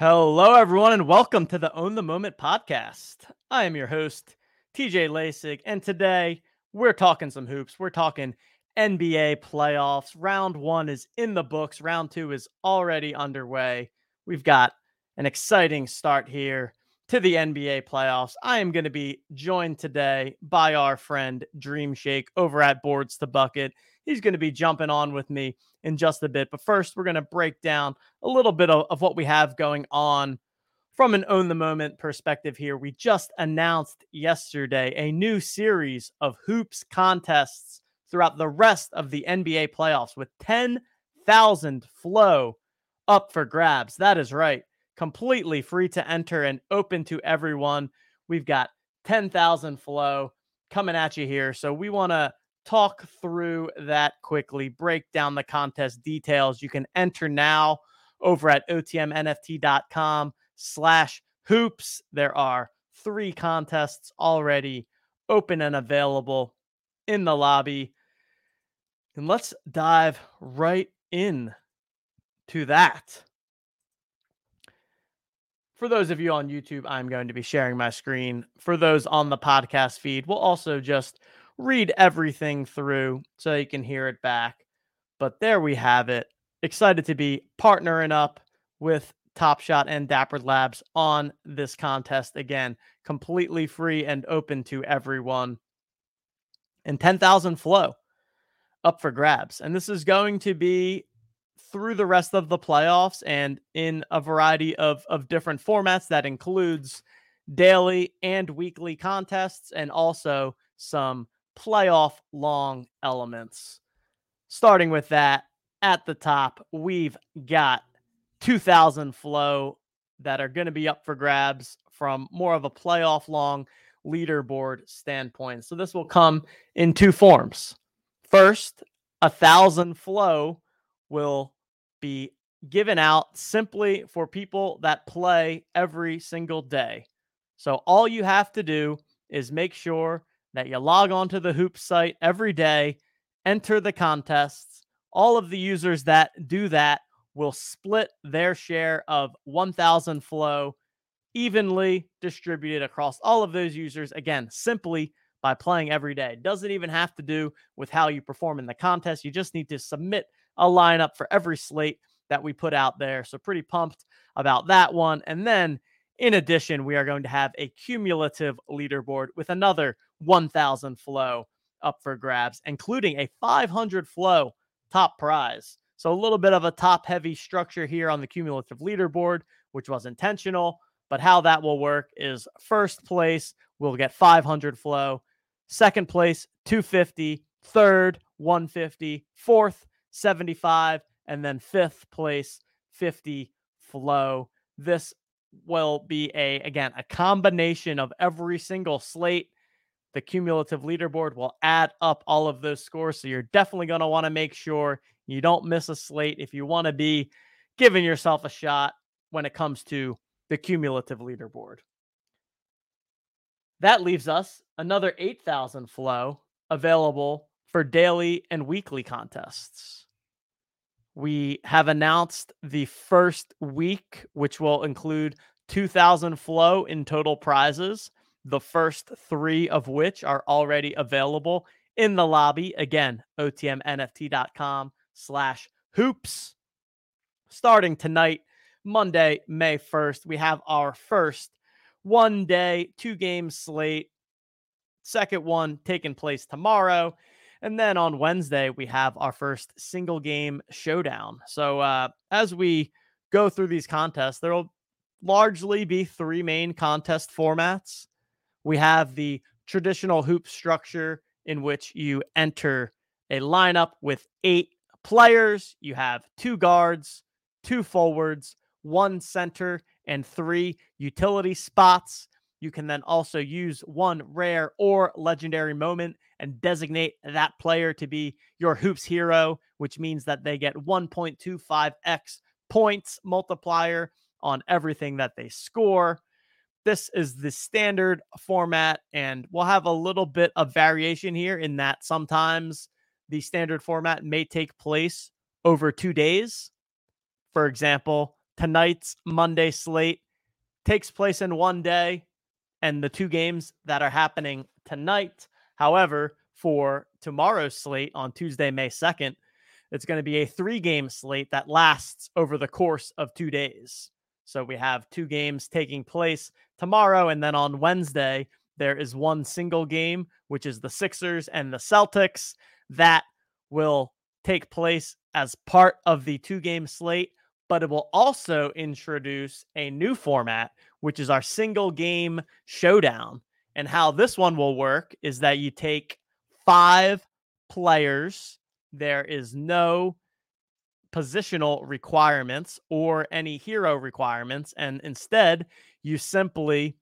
Hello, everyone, and welcome to the Own the Moment podcast. I am your host, TJ Lasig, and today we're talking some hoops. We're talking NBA playoffs. Round one is in the books, round two is already underway. We've got an exciting start here to the NBA playoffs. I am going to be joined today by our friend Dream Shake over at Boards to Bucket. He's going to be jumping on with me in just a bit. But first, we're going to break down a little bit of, of what we have going on from an own the moment perspective here. We just announced yesterday a new series of hoops contests throughout the rest of the NBA playoffs with 10,000 flow up for grabs. That is right. Completely free to enter and open to everyone. We've got 10,000 flow coming at you here. So we want to talk through that quickly, break down the contest details. You can enter now over at otmnft.com slash hoops. There are three contests already open and available in the lobby. And let's dive right in to that. For those of you on YouTube, I'm going to be sharing my screen. For those on the podcast feed, we'll also just read everything through so you can hear it back. But there we have it. Excited to be partnering up with Top Shot and Dapper Labs on this contest again, completely free and open to everyone. And 10,000 flow up for grabs. And this is going to be through the rest of the playoffs and in a variety of, of different formats that includes daily and weekly contests and also some playoff long elements. Starting with that at the top, we've got 2000 flow that are going to be up for grabs from more of a playoff long leaderboard standpoint. So this will come in two forms. First, a thousand flow will be given out simply for people that play every single day. So all you have to do is make sure that you log on to the Hoop site every day, enter the contests. All of the users that do that will split their share of 1000 flow evenly distributed across all of those users. Again, simply by playing every day. Doesn't even have to do with how you perform in the contest. You just need to submit a lineup for every slate that we put out there. So, pretty pumped about that one. And then, in addition, we are going to have a cumulative leaderboard with another 1000 flow up for grabs, including a 500 flow top prize. So a little bit of a top heavy structure here on the cumulative leaderboard, which was intentional. But how that will work is first place will get 500 flow, second place 250, third 150, fourth 75, and then fifth place 50 flow. This will be a again a combination of every single slate the cumulative leaderboard will add up all of those scores. So you're definitely going to want to make sure you don't miss a slate if you want to be giving yourself a shot when it comes to the cumulative leaderboard. That leaves us another 8,000 flow available for daily and weekly contests. We have announced the first week, which will include 2,000 flow in total prizes the first three of which are already available in the lobby. Again, otmnft.com slash hoops. Starting tonight, Monday, May 1st, we have our first one day, two game slate. Second one taking place tomorrow. And then on Wednesday, we have our first single game showdown. So uh, as we go through these contests, there will largely be three main contest formats we have the traditional hoop structure in which you enter a lineup with eight players. You have two guards, two forwards, one center, and three utility spots. You can then also use one rare or legendary moment and designate that player to be your hoops hero, which means that they get 1.25x points multiplier on everything that they score. This is the standard format, and we'll have a little bit of variation here in that sometimes the standard format may take place over two days. For example, tonight's Monday slate takes place in one day, and the two games that are happening tonight. However, for tomorrow's slate on Tuesday, May 2nd, it's going to be a three game slate that lasts over the course of two days. So we have two games taking place tomorrow, and then on Wednesday, there is one single game, which is the Sixers and the Celtics, that will take place as part of the two game slate, but it will also introduce a new format, which is our single game showdown. And how this one will work is that you take five players, there is no positional requirements or any hero requirements. And instead, you simply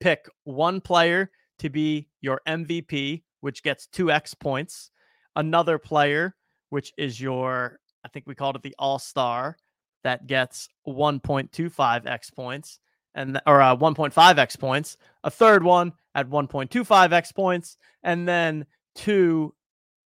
pick one player to be your MVP, which gets 2x points, another player, which is your, I think we called it the All Star, that gets 1.25x points and or uh, 1.5x points, a third one at 1.25x points, and then two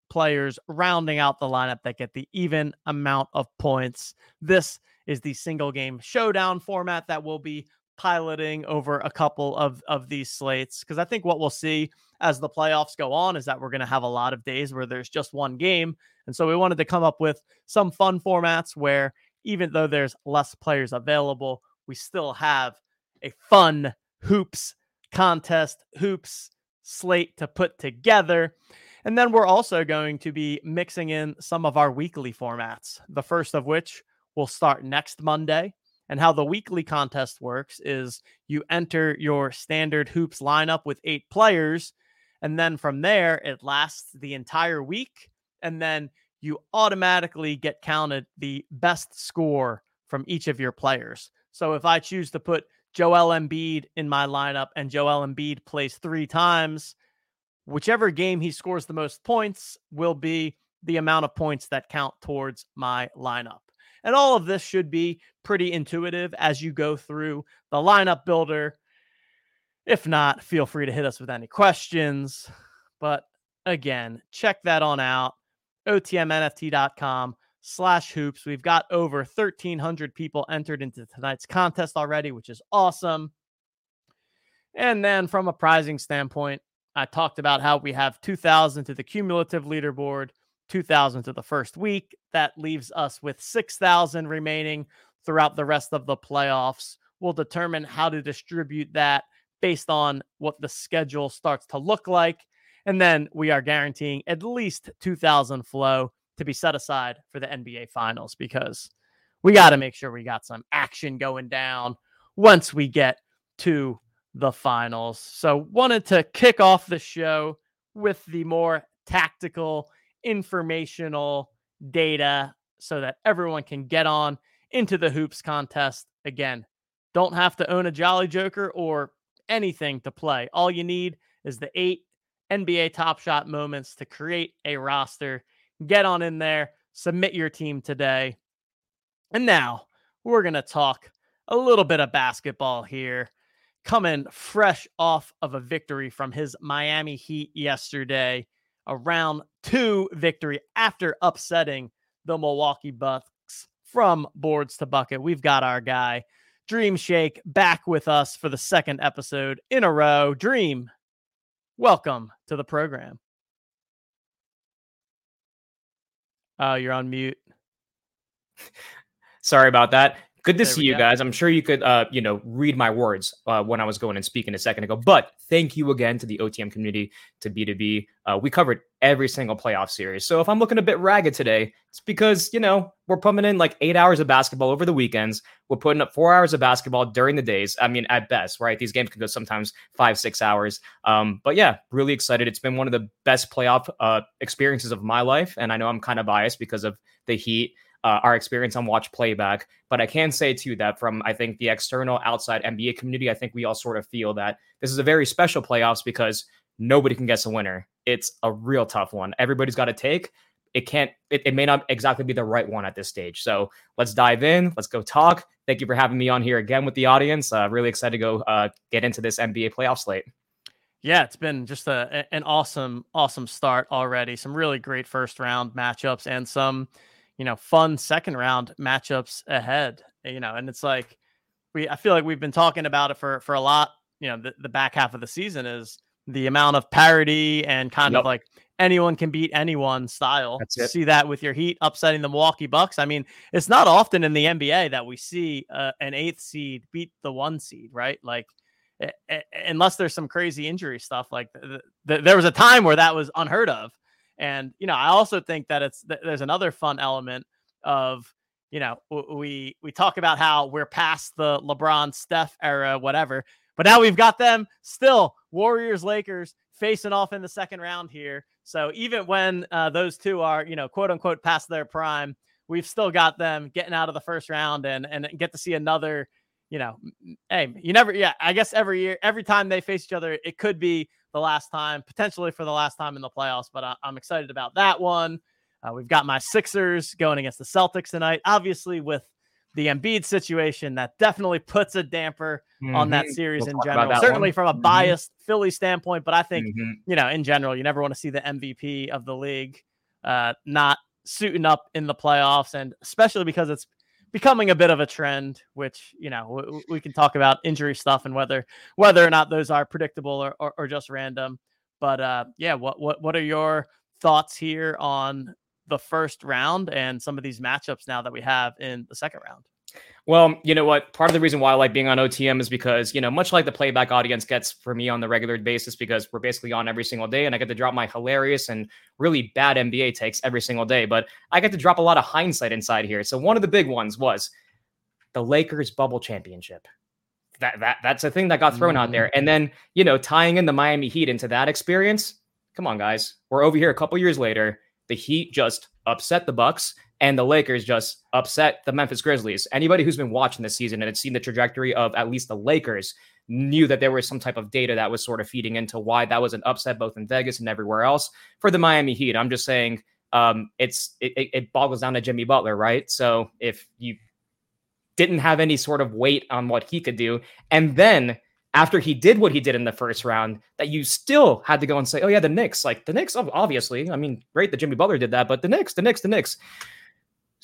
players rounding out the lineup that get the even amount of points. This is the single game showdown format that will be piloting over a couple of of these slates because I think what we'll see as the playoffs go on is that we're going to have a lot of days where there's just one game and so we wanted to come up with some fun formats where even though there's less players available we still have a fun hoops contest hoops slate to put together and then we're also going to be mixing in some of our weekly formats the first of which will start next Monday and how the weekly contest works is you enter your standard hoops lineup with eight players. And then from there, it lasts the entire week. And then you automatically get counted the best score from each of your players. So if I choose to put Joel Embiid in my lineup and Joel Embiid plays three times, whichever game he scores the most points will be the amount of points that count towards my lineup. And all of this should be pretty intuitive as you go through the lineup builder. If not, feel free to hit us with any questions. But again, check that on out. OTMNFT.com slash hoops. We've got over 1,300 people entered into tonight's contest already, which is awesome. And then from a prizing standpoint, I talked about how we have 2,000 to the cumulative leaderboard. 2000 to the first week. That leaves us with 6,000 remaining throughout the rest of the playoffs. We'll determine how to distribute that based on what the schedule starts to look like. And then we are guaranteeing at least 2,000 flow to be set aside for the NBA Finals because we got to make sure we got some action going down once we get to the finals. So, wanted to kick off the show with the more tactical informational data so that everyone can get on into the hoops contest. Again, don't have to own a Jolly Joker or anything to play. All you need is the eight NBA Top Shot moments to create a roster. Get on in there, submit your team today. And now we're going to talk a little bit of basketball here. Coming fresh off of a victory from his Miami Heat yesterday a round two victory after upsetting the Milwaukee Bucks from boards to bucket. We've got our guy, Dream Shake, back with us for the second episode in a row. Dream, welcome to the program. Oh, you're on mute. Sorry about that. Good to there see you go. guys. I'm sure you could, uh, you know, read my words uh, when I was going and speaking a second ago. But thank you again to the OTM community, to B2B. Uh, we covered every single playoff series. So if I'm looking a bit ragged today, it's because, you know, we're pumping in like eight hours of basketball over the weekends. We're putting up four hours of basketball during the days. I mean, at best, right? These games can go sometimes five, six hours. Um, but yeah, really excited. It's been one of the best playoff uh, experiences of my life. And I know I'm kind of biased because of the Heat uh, our experience on watch playback. But I can say too that from I think the external outside NBA community, I think we all sort of feel that this is a very special playoffs because nobody can guess a winner. It's a real tough one. Everybody's got to take. It can't. It, it may not exactly be the right one at this stage. So let's dive in. Let's go talk. Thank you for having me on here again with the audience. Uh, really excited to go uh, get into this NBA playoff slate. Yeah, it's been just a, an awesome, awesome start already. Some really great first round matchups and some you know, fun second round matchups ahead. you know, and it's like we I feel like we've been talking about it for for a lot, you know, the, the back half of the season is the amount of parity and kind yep. of like anyone can beat anyone style. See that with your Heat upsetting the Milwaukee Bucks. I mean, it's not often in the NBA that we see uh, an eighth seed beat the one seed, right? Like, unless there's some crazy injury stuff. Like, there was a time where that was unheard of. And you know, I also think that it's there's another fun element of you know we we talk about how we're past the LeBron Steph era, whatever. But now we've got them still Warriors Lakers facing off in the second round here. So even when uh, those two are, you know, quote unquote past their prime, we've still got them getting out of the first round and and get to see another, you know, hey, you never, yeah, I guess every year, every time they face each other, it could be the last time, potentially for the last time in the playoffs. But I, am excited about that one. Uh, we've got my Sixers going against the Celtics tonight, obviously with the Embiid situation that definitely puts a damper mm-hmm. on that mm-hmm. series we'll in general. Certainly one. from a mm-hmm. biased mm-hmm. Philly standpoint, but I think mm-hmm. you know in general you never want to see the MVP of the league uh, not suiting up in the playoffs, and especially because it's becoming a bit of a trend. Which you know we, we can talk about injury stuff and whether whether or not those are predictable or, or, or just random. But uh, yeah, what what what are your thoughts here on the first round and some of these matchups now that we have in the second round? Well, you know what? Part of the reason why I like being on OTM is because, you know, much like the playback audience gets for me on the regular basis, because we're basically on every single day and I get to drop my hilarious and really bad NBA takes every single day. But I get to drop a lot of hindsight inside here. So one of the big ones was the Lakers bubble championship. That, that that's a thing that got thrown mm-hmm. out there. And then, you know, tying in the Miami Heat into that experience. Come on, guys. We're over here a couple years later the Heat just upset the Bucks and the Lakers just upset the Memphis Grizzlies. Anybody who's been watching this season and had seen the trajectory of at least the Lakers knew that there was some type of data that was sort of feeding into why that was an upset both in Vegas and everywhere else. For the Miami Heat, I'm just saying um, it's it, it boggles down to Jimmy Butler, right? So if you didn't have any sort of weight on what he could do, and then after he did what he did in the first round that you still had to go and say, oh, yeah, the Knicks. Like the Knicks, obviously. I mean, great that Jimmy Butler did that, but the Knicks, the Knicks, the Knicks.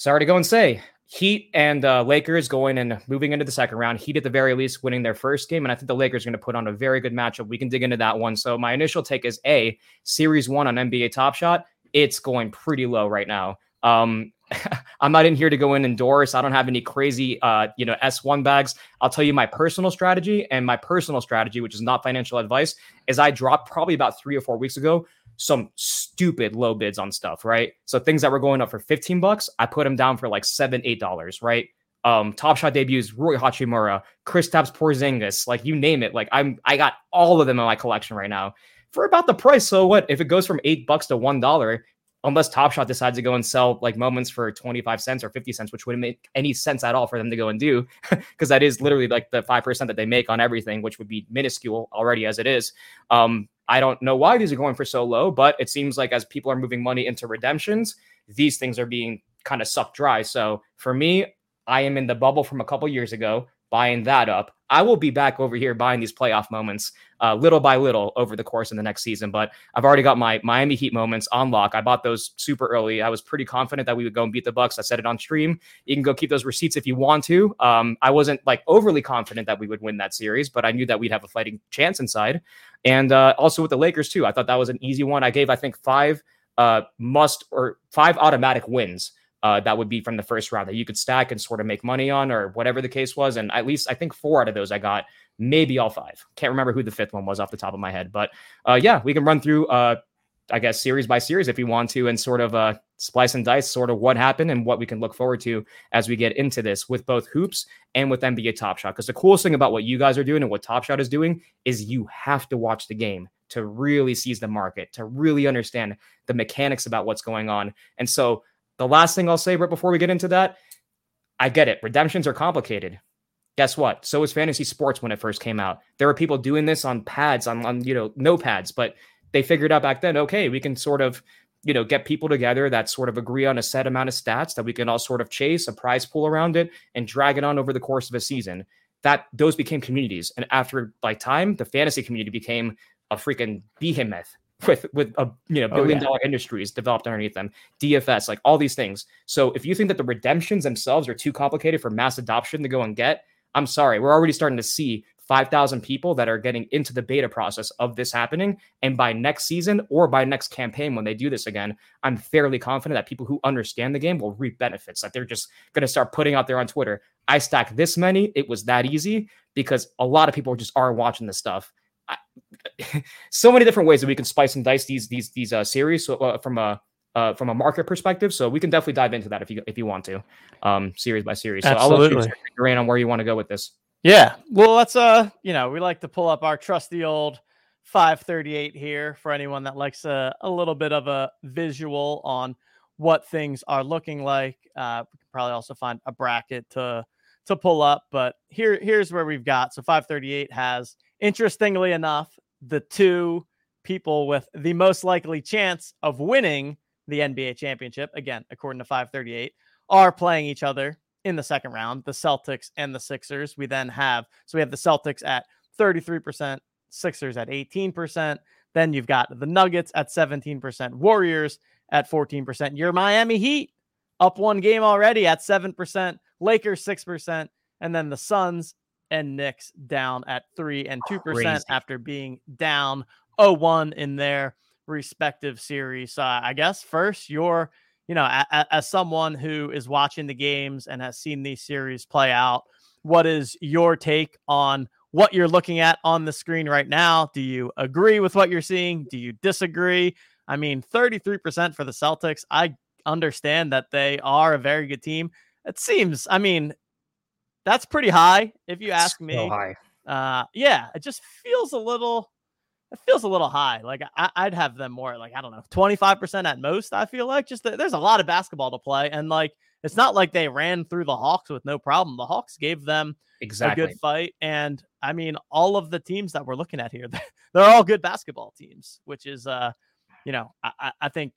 Sorry to go and say, Heat and uh, Lakers going and moving into the second round. Heat at the very least winning their first game, and I think the Lakers are going to put on a very good matchup. We can dig into that one. So my initial take is a series one on NBA Top Shot. It's going pretty low right now. Um, I'm not in here to go in and endorse. I don't have any crazy, uh, you know, S1 bags. I'll tell you my personal strategy, and my personal strategy, which is not financial advice, is I dropped probably about three or four weeks ago some stupid low bids on stuff, right? So things that were going up for 15 bucks, I put them down for like seven, eight dollars, right? Um, Top Shot debuts, Rui Hachimura, Chris Kristaps Porzingis, like you name it. Like I'm, I got all of them in my collection right now for about the price. So what if it goes from eight bucks to one dollar? Unless Top Shot decides to go and sell like moments for 25 cents or 50 cents, which wouldn't make any sense at all for them to go and do, because that is literally like the 5% that they make on everything, which would be minuscule already as it is. Um, I don't know why these are going for so low, but it seems like as people are moving money into redemptions, these things are being kind of sucked dry. So for me, I am in the bubble from a couple years ago buying that up. I will be back over here buying these playoff moments uh, little by little over the course of the next season. But I've already got my Miami Heat moments on lock. I bought those super early. I was pretty confident that we would go and beat the Bucks. I said it on stream. You can go keep those receipts if you want to. Um, I wasn't like overly confident that we would win that series, but I knew that we'd have a fighting chance inside. And uh, also with the Lakers too, I thought that was an easy one. I gave I think five uh, must or five automatic wins uh, that would be from the first round that you could stack and sort of make money on or whatever the case was. And at least I think four out of those I got, maybe all five. Can't remember who the fifth one was off the top of my head. But uh, yeah, we can run through, uh, I guess, series by series if you want to and sort of uh, splice and dice sort of what happened and what we can look forward to as we get into this with both hoops and with NBA Top Shot. Because the coolest thing about what you guys are doing and what Top Shot is doing is you have to watch the game to really seize the market, to really understand the mechanics about what's going on. And so the last thing I'll say right before we get into that, I get it. Redemptions are complicated. Guess what? So was fantasy sports when it first came out. There were people doing this on pads, on, on you know, notepads, but they figured out back then, okay, we can sort of, you know, get people together that sort of agree on a set amount of stats that we can all sort of chase a prize pool around it and drag it on over the course of a season. That those became communities. And after like time, the fantasy community became a freaking behemoth with with a you know oh, billion oh, yeah. dollar industries developed underneath them, DFS, like all these things. So if you think that the redemptions themselves are too complicated for mass adoption to go and get, I'm sorry, we're already starting to see 5,000 people that are getting into the beta process of this happening. And by next season or by next campaign, when they do this again, I'm fairly confident that people who understand the game will reap benefits. That they're just going to start putting out there on Twitter, I stacked this many. It was that easy because a lot of people just aren't watching this stuff. So many different ways that we can spice and dice these these these uh, series so, uh, from a uh, from a market perspective. So we can definitely dive into that if you if you want to, um, series by series. So Absolutely. I'll let you on where you want to go with this. Yeah. Well, let's uh, you know, we like to pull up our trusty old 538 here for anyone that likes a, a little bit of a visual on what things are looking like. Uh, we can probably also find a bracket to to pull up, but here here's where we've got. So 538 has interestingly enough the two people with the most likely chance of winning the NBA championship again according to 538 are playing each other in the second round, the Celtics and the Sixers. We then have, so we have the Celtics at 33%, Sixers at 18%. Then you've got the Nuggets at 17%, Warriors at 14%. Your Miami Heat up one game already at 7%, Lakers 6%, and then the Suns and Knicks down at 3 and 2% Crazy. after being down 0-1 in their respective series. So I guess first your you know, a, a, as someone who is watching the games and has seen these series play out, what is your take on what you're looking at on the screen right now? Do you agree with what you're seeing? Do you disagree? I mean, 33% for the Celtics. I understand that they are a very good team. It seems, I mean, that's pretty high if you ask me. high. Uh, yeah, it just feels a little it feels a little high. Like I, would have them more like I don't know, twenty five percent at most. I feel like just there's a lot of basketball to play, and like it's not like they ran through the Hawks with no problem. The Hawks gave them exactly. a good fight, and I mean all of the teams that we're looking at here, they're all good basketball teams, which is uh, you know, I, I think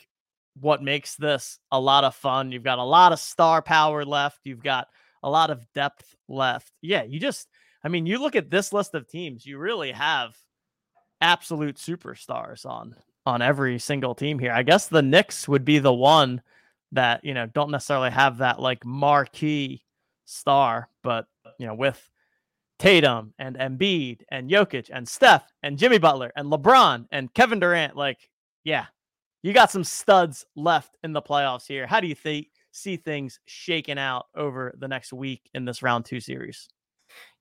what makes this a lot of fun. You've got a lot of star power left. You've got a lot of depth left. Yeah, you just, I mean, you look at this list of teams, you really have absolute superstars on on every single team here. I guess the Knicks would be the one that, you know, don't necessarily have that like marquee star, but you know, with Tatum and Embiid and Jokic and Steph and Jimmy Butler and LeBron and Kevin Durant, like, yeah, you got some studs left in the playoffs here. How do you think see things shaken out over the next week in this round two series?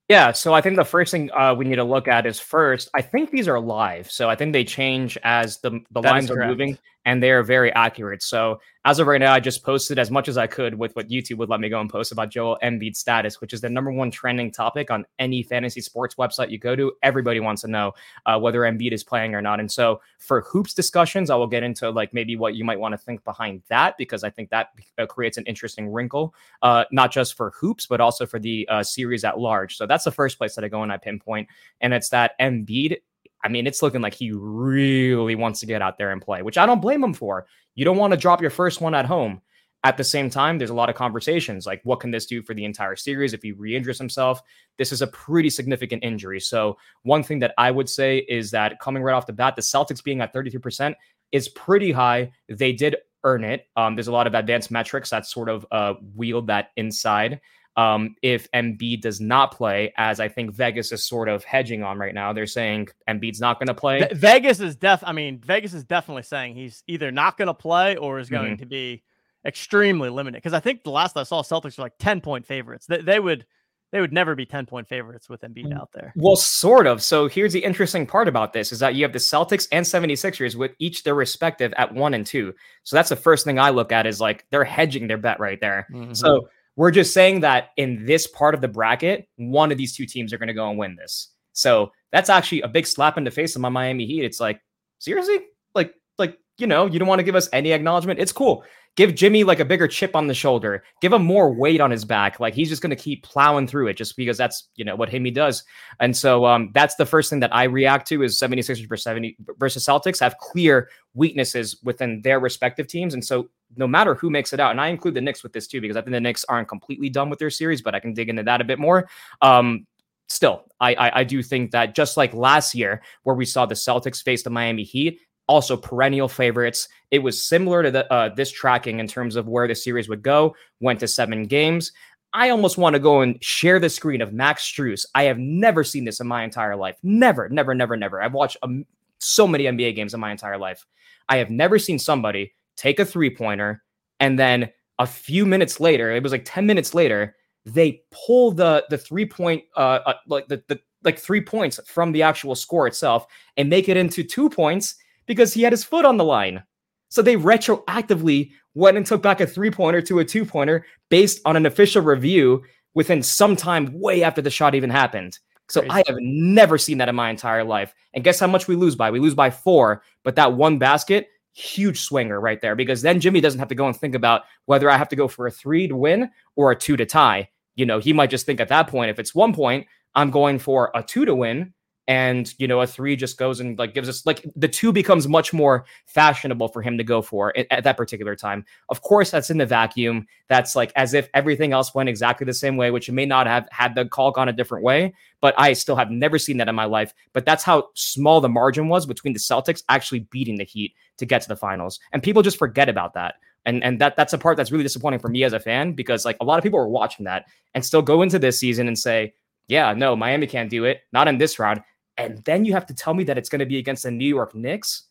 Yeah, so I think the first thing uh, we need to look at is first. I think these are live, so I think they change as the the that lines are moving, and they are very accurate. So as of right now, I just posted as much as I could with what YouTube would let me go and post about Joel Embiid's status, which is the number one trending topic on any fantasy sports website you go to. Everybody wants to know uh, whether Embiid is playing or not. And so for hoops discussions, I will get into like maybe what you might want to think behind that because I think that uh, creates an interesting wrinkle, uh, not just for hoops but also for the uh, series at large. So that's the first place that I go and I pinpoint, and it's that Embiid I mean, it's looking like he really wants to get out there and play, which I don't blame him for. You don't want to drop your first one at home. At the same time, there's a lot of conversations like, what can this do for the entire series if he re injures himself? This is a pretty significant injury. So, one thing that I would say is that coming right off the bat, the Celtics being at 33% is pretty high. They did earn it. Um, there's a lot of advanced metrics that sort of uh, wield that inside um, if Embiid does not play, as I think Vegas is sort of hedging on right now. They're saying Embiid's not going to play. Vegas is def. I mean, Vegas is definitely saying he's either not going to play or is going mm-hmm. to be extremely limited. Because I think the last I saw, Celtics were like ten point favorites. They, they would. They would never be 10 point favorites with Embiid mm. out there. Well, sort of. So here's the interesting part about this is that you have the Celtics and 76ers with each their respective at one and two. So that's the first thing I look at is like they're hedging their bet right there. Mm-hmm. So we're just saying that in this part of the bracket, one of these two teams are going to go and win this. So that's actually a big slap in the face of my Miami Heat. It's like, seriously? Like, like, you know, you don't want to give us any acknowledgement. It's cool. Give Jimmy like a bigger chip on the shoulder. Give him more weight on his back. Like he's just going to keep plowing through it just because that's, you know, what him he does. And so um, that's the first thing that I react to is 76ers versus 70 versus Celtics have clear weaknesses within their respective teams. And so no matter who makes it out, and I include the Knicks with this too, because I think the Knicks aren't completely done with their series, but I can dig into that a bit more. Um, still, I, I, I do think that just like last year, where we saw the Celtics face the Miami Heat, also perennial favorites. It was similar to the, uh, this tracking in terms of where the series would go. Went to seven games. I almost want to go and share the screen of Max Strus. I have never seen this in my entire life. Never, never, never, never. I've watched um, so many NBA games in my entire life. I have never seen somebody take a three pointer and then a few minutes later, it was like 10 minutes later, they pull the the three point uh, uh like the, the like three points from the actual score itself and make it into two points because he had his foot on the line. So they retroactively went and took back a three pointer to a two pointer based on an official review within some time way after the shot even happened. So Crazy. I have never seen that in my entire life. And guess how much we lose by? We lose by four, but that one basket, huge swinger right there because then Jimmy doesn't have to go and think about whether I have to go for a three to win or a two to tie. You know, he might just think at that point, if it's one point, I'm going for a two to win and you know a three just goes and like gives us like the two becomes much more fashionable for him to go for at, at, that particular time. Of course that's in the vacuum. That's like as if everything else went exactly the same way which may not have had the call gone a different way but i still have never seen that in my life. But that's how small the margin was between the celtics actually beating the heat to get to the finals. And people just forget about that. And and that that's a part that's really disappointing for me as a fan because like a lot of people were watching that and still go into this season and say yeah, no, Miami can't do it. Not in this round and then you have to tell me that it's going to be against the New York Knicks.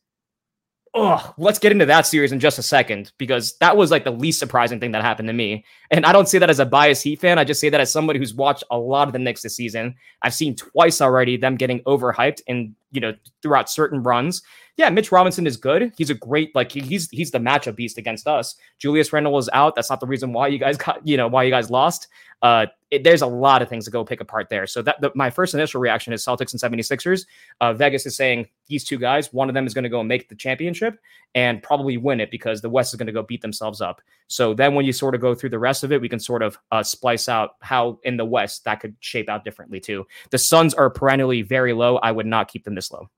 Oh, let's get into that series in just a second because that was like the least surprising thing that happened to me. And I don't say that as a biased Heat fan. I just say that as somebody who's watched a lot of the Knicks this season. I've seen twice already them getting overhyped and you know throughout certain runs yeah, Mitch Robinson is good. He's a great like he's he's the matchup beast against us. Julius Randle is out. That's not the reason why you guys got you know why you guys lost. Uh, it, there's a lot of things to go pick apart there. So that the, my first initial reaction is Celtics and 76ers. Uh, Vegas is saying these two guys, one of them is going to go and make the championship and probably win it because the West is going to go beat themselves up. So then when you sort of go through the rest of it, we can sort of uh, splice out how in the West that could shape out differently too. The Suns are perennially very low. I would not keep them low.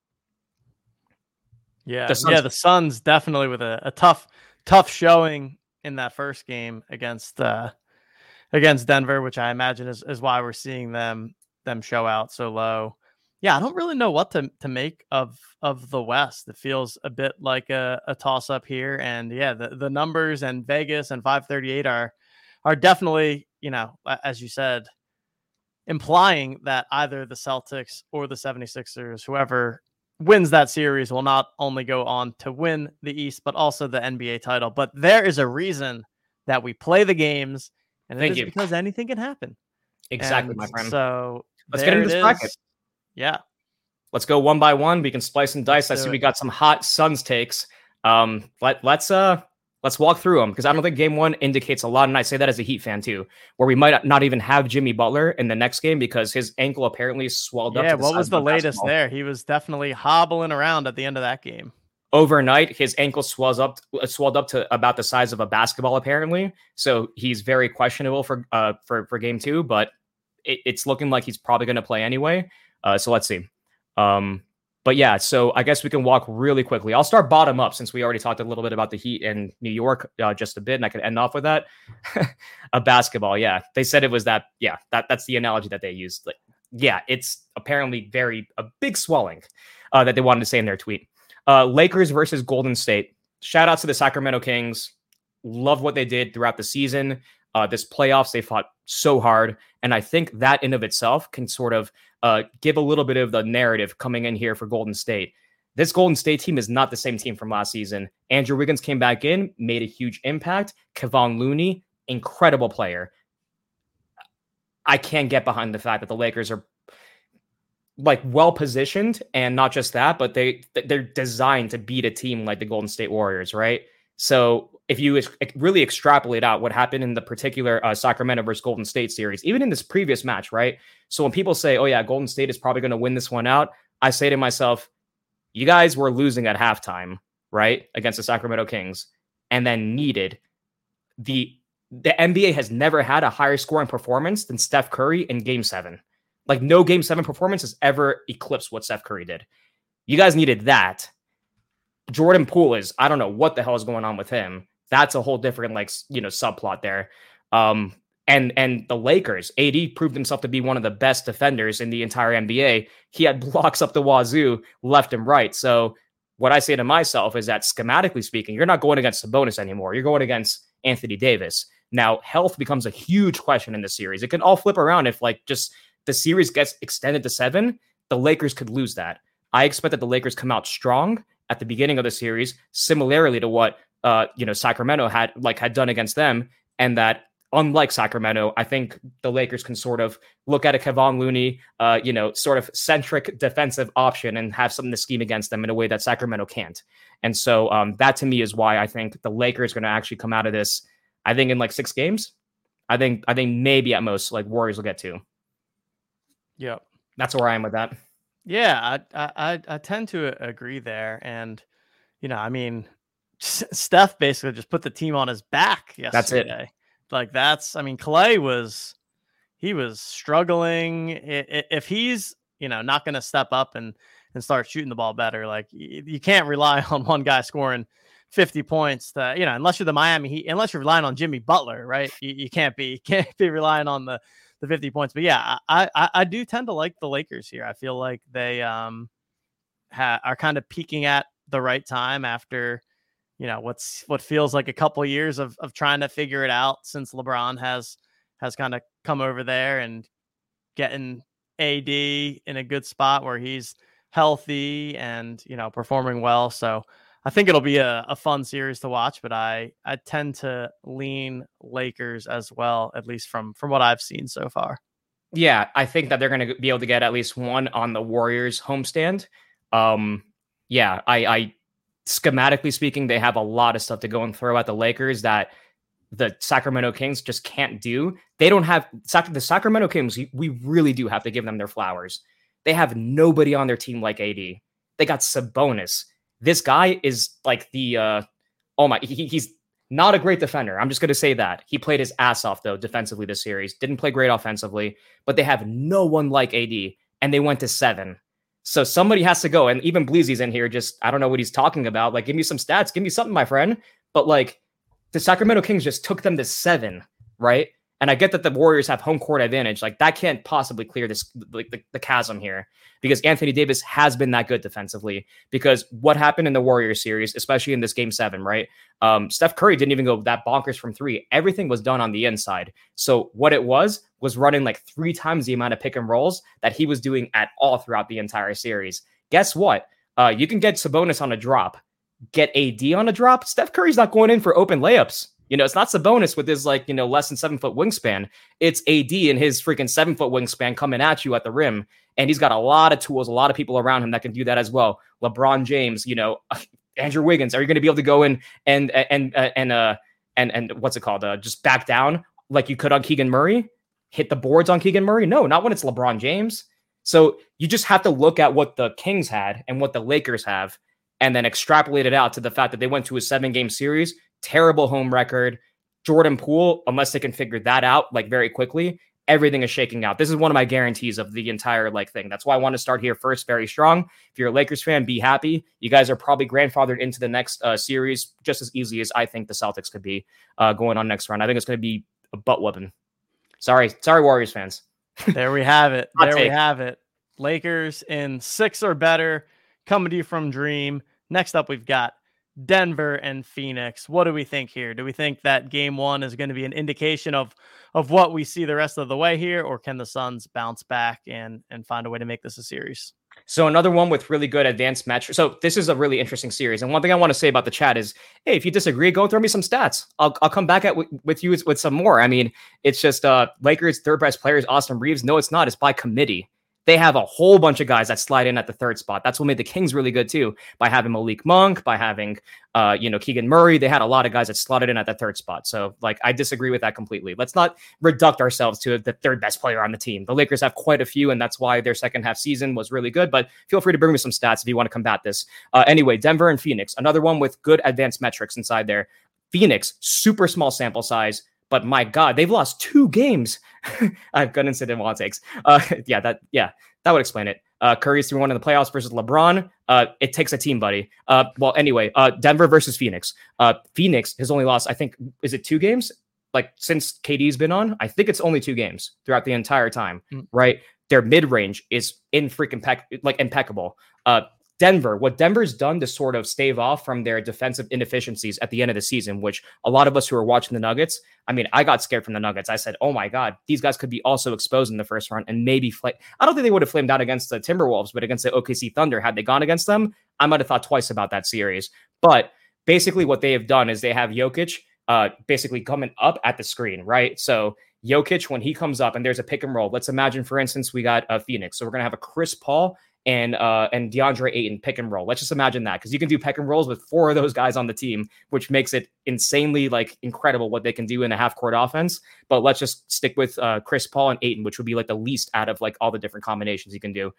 Yeah, the yeah, the Suns definitely with a, a tough, tough showing in that first game against uh against Denver, which I imagine is, is why we're seeing them them show out so low. Yeah, I don't really know what to, to make of of the West. It feels a bit like a, a toss up here, and yeah, the, the numbers and Vegas and 538 are are definitely you know as you said implying that either the Celtics or the 76ers, whoever wins that series will not only go on to win the East, but also the NBA title. But there is a reason that we play the games, and Thank it is you. because anything can happen. Exactly, and my friend. So let's get into this bracket. Yeah. Let's go one by one. We can splice and dice. Let's I see it. we got some hot Suns takes. Um, let let's uh Let's walk through them because I don't think game one indicates a lot. And I say that as a Heat fan too, where we might not even have Jimmy Butler in the next game because his ankle apparently swelled up. Yeah, what was the latest basketball. there? He was definitely hobbling around at the end of that game. Overnight, his ankle swells up, uh, swelled up to about the size of a basketball, apparently. So he's very questionable for uh for for game two, but it, it's looking like he's probably going to play anyway. Uh, so let's see. Um, but yeah, so I guess we can walk really quickly. I'll start bottom up since we already talked a little bit about the Heat in New York uh, just a bit, and I can end off with that. a basketball, yeah. They said it was that. Yeah, that that's the analogy that they used. Like, yeah, it's apparently very a big swelling uh, that they wanted to say in their tweet. Uh, Lakers versus Golden State. Shout out to the Sacramento Kings. Love what they did throughout the season. Uh, this playoffs, they fought so hard. And I think that in of itself can sort of uh, give a little bit of the narrative coming in here for Golden State. This Golden State team is not the same team from last season. Andrew Wiggins came back in, made a huge impact. Kevon Looney, incredible player. I can't get behind the fact that the Lakers are like well positioned and not just that, but they they're designed to beat a team like the Golden State Warriors, right? So if you really extrapolate out what happened in the particular uh, Sacramento versus Golden State series, even in this previous match, right? So when people say, "Oh yeah, Golden State is probably going to win this one out," I say to myself, "You guys were losing at halftime, right, against the Sacramento Kings, and then needed the the NBA has never had a higher scoring performance than Steph Curry in Game Seven. Like no Game Seven performance has ever eclipsed what Steph Curry did. You guys needed that." Jordan Poole is, I don't know what the hell is going on with him that's a whole different like you know subplot there. Um, and and the Lakers, AD proved himself to be one of the best defenders in the entire NBA. He had blocks up the wazoo, left and right. So what I say to myself is that schematically speaking, you're not going against Sabonis anymore. You're going against Anthony Davis. Now, health becomes a huge question in the series. It can all flip around if like just the series gets extended to seven, the Lakers could lose that. I expect that the Lakers come out strong at the beginning of the series, similarly to what uh, you know Sacramento had like had done against them, and that unlike Sacramento, I think the Lakers can sort of look at a Kevon Looney, uh, you know, sort of centric defensive option and have something to scheme against them in a way that Sacramento can't. And so um, that to me is why I think the Lakers are going to actually come out of this. I think in like six games. I think I think maybe at most like Warriors will get two. Yep, that's where I am with that. Yeah, I I I tend to agree there, and you know, I mean, Steph basically just put the team on his back yesterday. That's it. Like that's, I mean, Clay was he was struggling. If he's you know not going to step up and and start shooting the ball better, like you can't rely on one guy scoring 50 points to, you know, unless you're the Miami Heat, unless you're relying on Jimmy Butler, right? You, you can't be, can't be relying on the, the 50 points. But yeah, I, I, I do tend to like the Lakers here. I feel like they um ha- are kind of peaking at the right time after, you know, what's what feels like a couple years of of trying to figure it out since LeBron has has kind of come over there and getting AD in a good spot where he's healthy and you know performing well. So I think it'll be a, a fun series to watch, but I I tend to lean Lakers as well, at least from from what I've seen so far. Yeah, I think that they're going to be able to get at least one on the Warriors homestand. Um, yeah, I, I schematically speaking, they have a lot of stuff to go and throw at the Lakers that the Sacramento Kings just can't do. They don't have the Sacramento Kings. We really do have to give them their flowers. They have nobody on their team like AD. They got Sabonis. This guy is like the uh oh my he, he's not a great defender. I'm just going to say that. He played his ass off though defensively this series. Didn't play great offensively, but they have no one like AD and they went to 7. So somebody has to go and even Bleezy's in here just I don't know what he's talking about. Like give me some stats, give me something my friend. But like the Sacramento Kings just took them to 7, right? And I get that the Warriors have home court advantage. Like that can't possibly clear this like the, the, chasm here because Anthony Davis has been that good defensively. Because what happened in the Warriors series, especially in this game seven, right? Um, Steph Curry didn't even go that bonkers from three. Everything was done on the inside. So what it was was running like three times the amount of pick and rolls that he was doing at all throughout the entire series. Guess what? Uh, you can get Sabonis on a drop, get AD on a drop. Steph Curry's not going in for open layups. You know, it's not Sabonis with his like, you know, less than seven foot wingspan. It's AD and his freaking seven foot wingspan coming at you at the rim. And he's got a lot of tools, a lot of people around him that can do that as well. LeBron James, you know, Andrew Wiggins, are you going to be able to go in and, and, uh, and, uh, and, and what's it called? Uh, just back down like you could on Keegan Murray? Hit the boards on Keegan Murray? No, not when it's LeBron James. So you just have to look at what the Kings had and what the Lakers have and then extrapolate it out to the fact that they went to a seven game series terrible home record. Jordan Poole, unless they can figure that out like very quickly, everything is shaking out. This is one of my guarantees of the entire like thing. That's why I want to start here first, very strong. If you're a Lakers fan, be happy. You guys are probably grandfathered into the next uh, series just as easy as I think the Celtics could be uh, going on next round. I think it's going to be a butt whooping. Sorry, sorry, Warriors fans. there we have it. there we have it. Lakers in six or better, coming to you from Dream. Next up, we've got Denver and Phoenix. What do we think here? Do we think that game one is going to be an indication of of what we see the rest of the way here, or can the Suns bounce back and and find a way to make this a series? So another one with really good advanced metrics. So this is a really interesting series. And one thing I want to say about the chat is, hey, if you disagree, go throw me some stats. I'll, I'll come back at w- with you with some more. I mean, it's just uh Lakers third best players, Austin Reaves. No, it's not. It's by committee they have a whole bunch of guys that slide in at the third spot. That's what made the Kings really good too. By having Malik Monk, by having uh, you know, Keegan Murray, they had a lot of guys that slotted in at the third spot. So like I disagree with that completely. Let's not reduct ourselves to the third best player on the team. The Lakers have quite a few, and that's why their second half season was really good. But feel free to bring me some stats if you want to combat this. Uh, anyway, Denver and Phoenix, another one with good advanced metrics inside there. Phoenix, super small sample size, but my God, they've lost two games. I've got incident while takes. Uh, yeah, that yeah, that would explain it. Uh, Curry's through one in the playoffs versus LeBron. Uh, it takes a team, buddy. Uh, well, anyway, uh, Denver versus Phoenix. Uh, Phoenix has only lost, I think, is it two games? Like since KD's been on, I think it's only two games throughout the entire time, mm. right? Their mid range is in freaking peck, like impeccable. Uh, Denver, what Denver's done to sort of stave off from their defensive inefficiencies at the end of the season, which a lot of us who are watching the Nuggets, I mean, I got scared from the Nuggets. I said, oh my God, these guys could be also exposed in the first round and maybe fl- I don't think they would have flamed out against the Timberwolves, but against the OKC Thunder, had they gone against them, I might have thought twice about that series. But basically, what they have done is they have Jokic uh, basically coming up at the screen, right? So Jokic, when he comes up and there's a pick and roll, let's imagine, for instance, we got a Phoenix. So we're going to have a Chris Paul and uh and DeAndre Ayton pick and roll. Let's just imagine that because you can do pick and rolls with four of those guys on the team, which makes it insanely like incredible what they can do in a half court offense. But let's just stick with uh Chris Paul and Ayton, which would be like the least out of like all the different combinations you can do.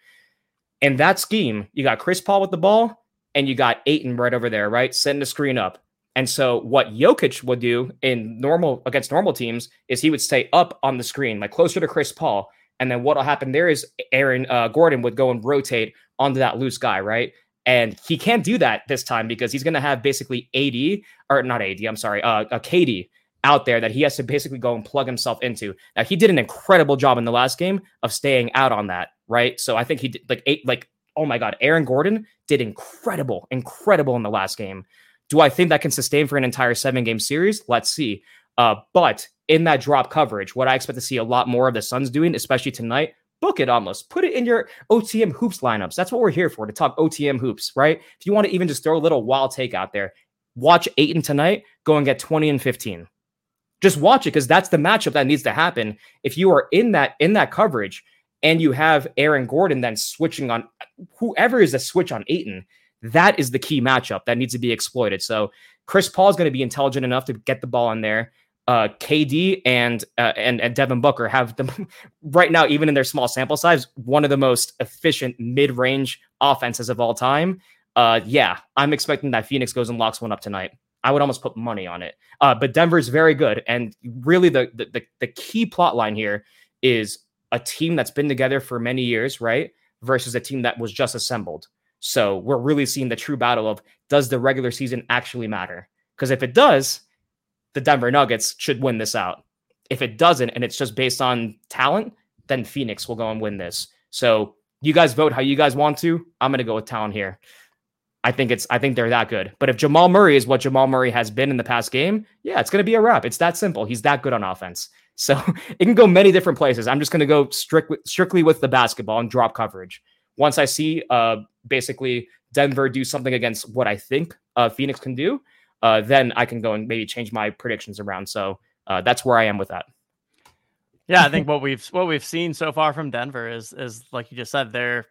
In that scheme, you got Chris Paul with the ball and you got Ayton right over there, right? Setting the screen up. And so what Jokic would do in normal against normal teams is he would stay up on the screen, like closer to Chris Paul, and then what'll happen there is Aaron uh, Gordon would go and rotate onto that loose guy, right? And he can't do that this time because he's going to have basically AD or not AD, I'm sorry, uh, a KD out there that he has to basically go and plug himself into. Now he did an incredible job in the last game of staying out on that, right? So I think he did like eight, like oh my god, Aaron Gordon did incredible, incredible in the last game. Do I think that can sustain for an entire seven game series? Let's see. Uh, but in that drop coverage, what I expect to see a lot more of the Suns doing, especially tonight, book it almost. Put it in your OTM hoops lineups. That's what we're here for to talk OTM hoops, right? If you want to even just throw a little wild take out there, watch Ayton tonight, go and get 20 and 15. Just watch it because that's the matchup that needs to happen. If you are in that in that coverage and you have Aaron Gordon then switching on whoever is a switch on Ayton, that is the key matchup that needs to be exploited. So Chris Paul is going to be intelligent enough to get the ball in there uh, KD and uh, and and Devin Booker have the right now, even in their small sample size, one of the most efficient mid-range offenses of all time. Uh, yeah, I'm expecting that Phoenix goes and locks one up tonight. I would almost put money on it. Uh, but Denver's very good, and really the, the the the key plot line here is a team that's been together for many years, right? Versus a team that was just assembled. So we're really seeing the true battle of does the regular season actually matter? Because if it does, the Denver Nuggets should win this out. If it doesn't, and it's just based on talent, then Phoenix will go and win this. So you guys vote how you guys want to. I'm to go with talent here. I think it's I think they're that good. But if Jamal Murray is what Jamal Murray has been in the past game, yeah, it's to be a wrap. It's that simple. He's that good on offense. So it can go many different places. I'm just to go strict, strictly with the basketball and drop coverage. Once I see uh, basically Denver do something against what I think uh, Phoenix can do, uh, then I can go and maybe change my predictions around. So uh, that's where I am with that. Yeah, I think what we've what we've seen so far from Denver is is like you just said, they're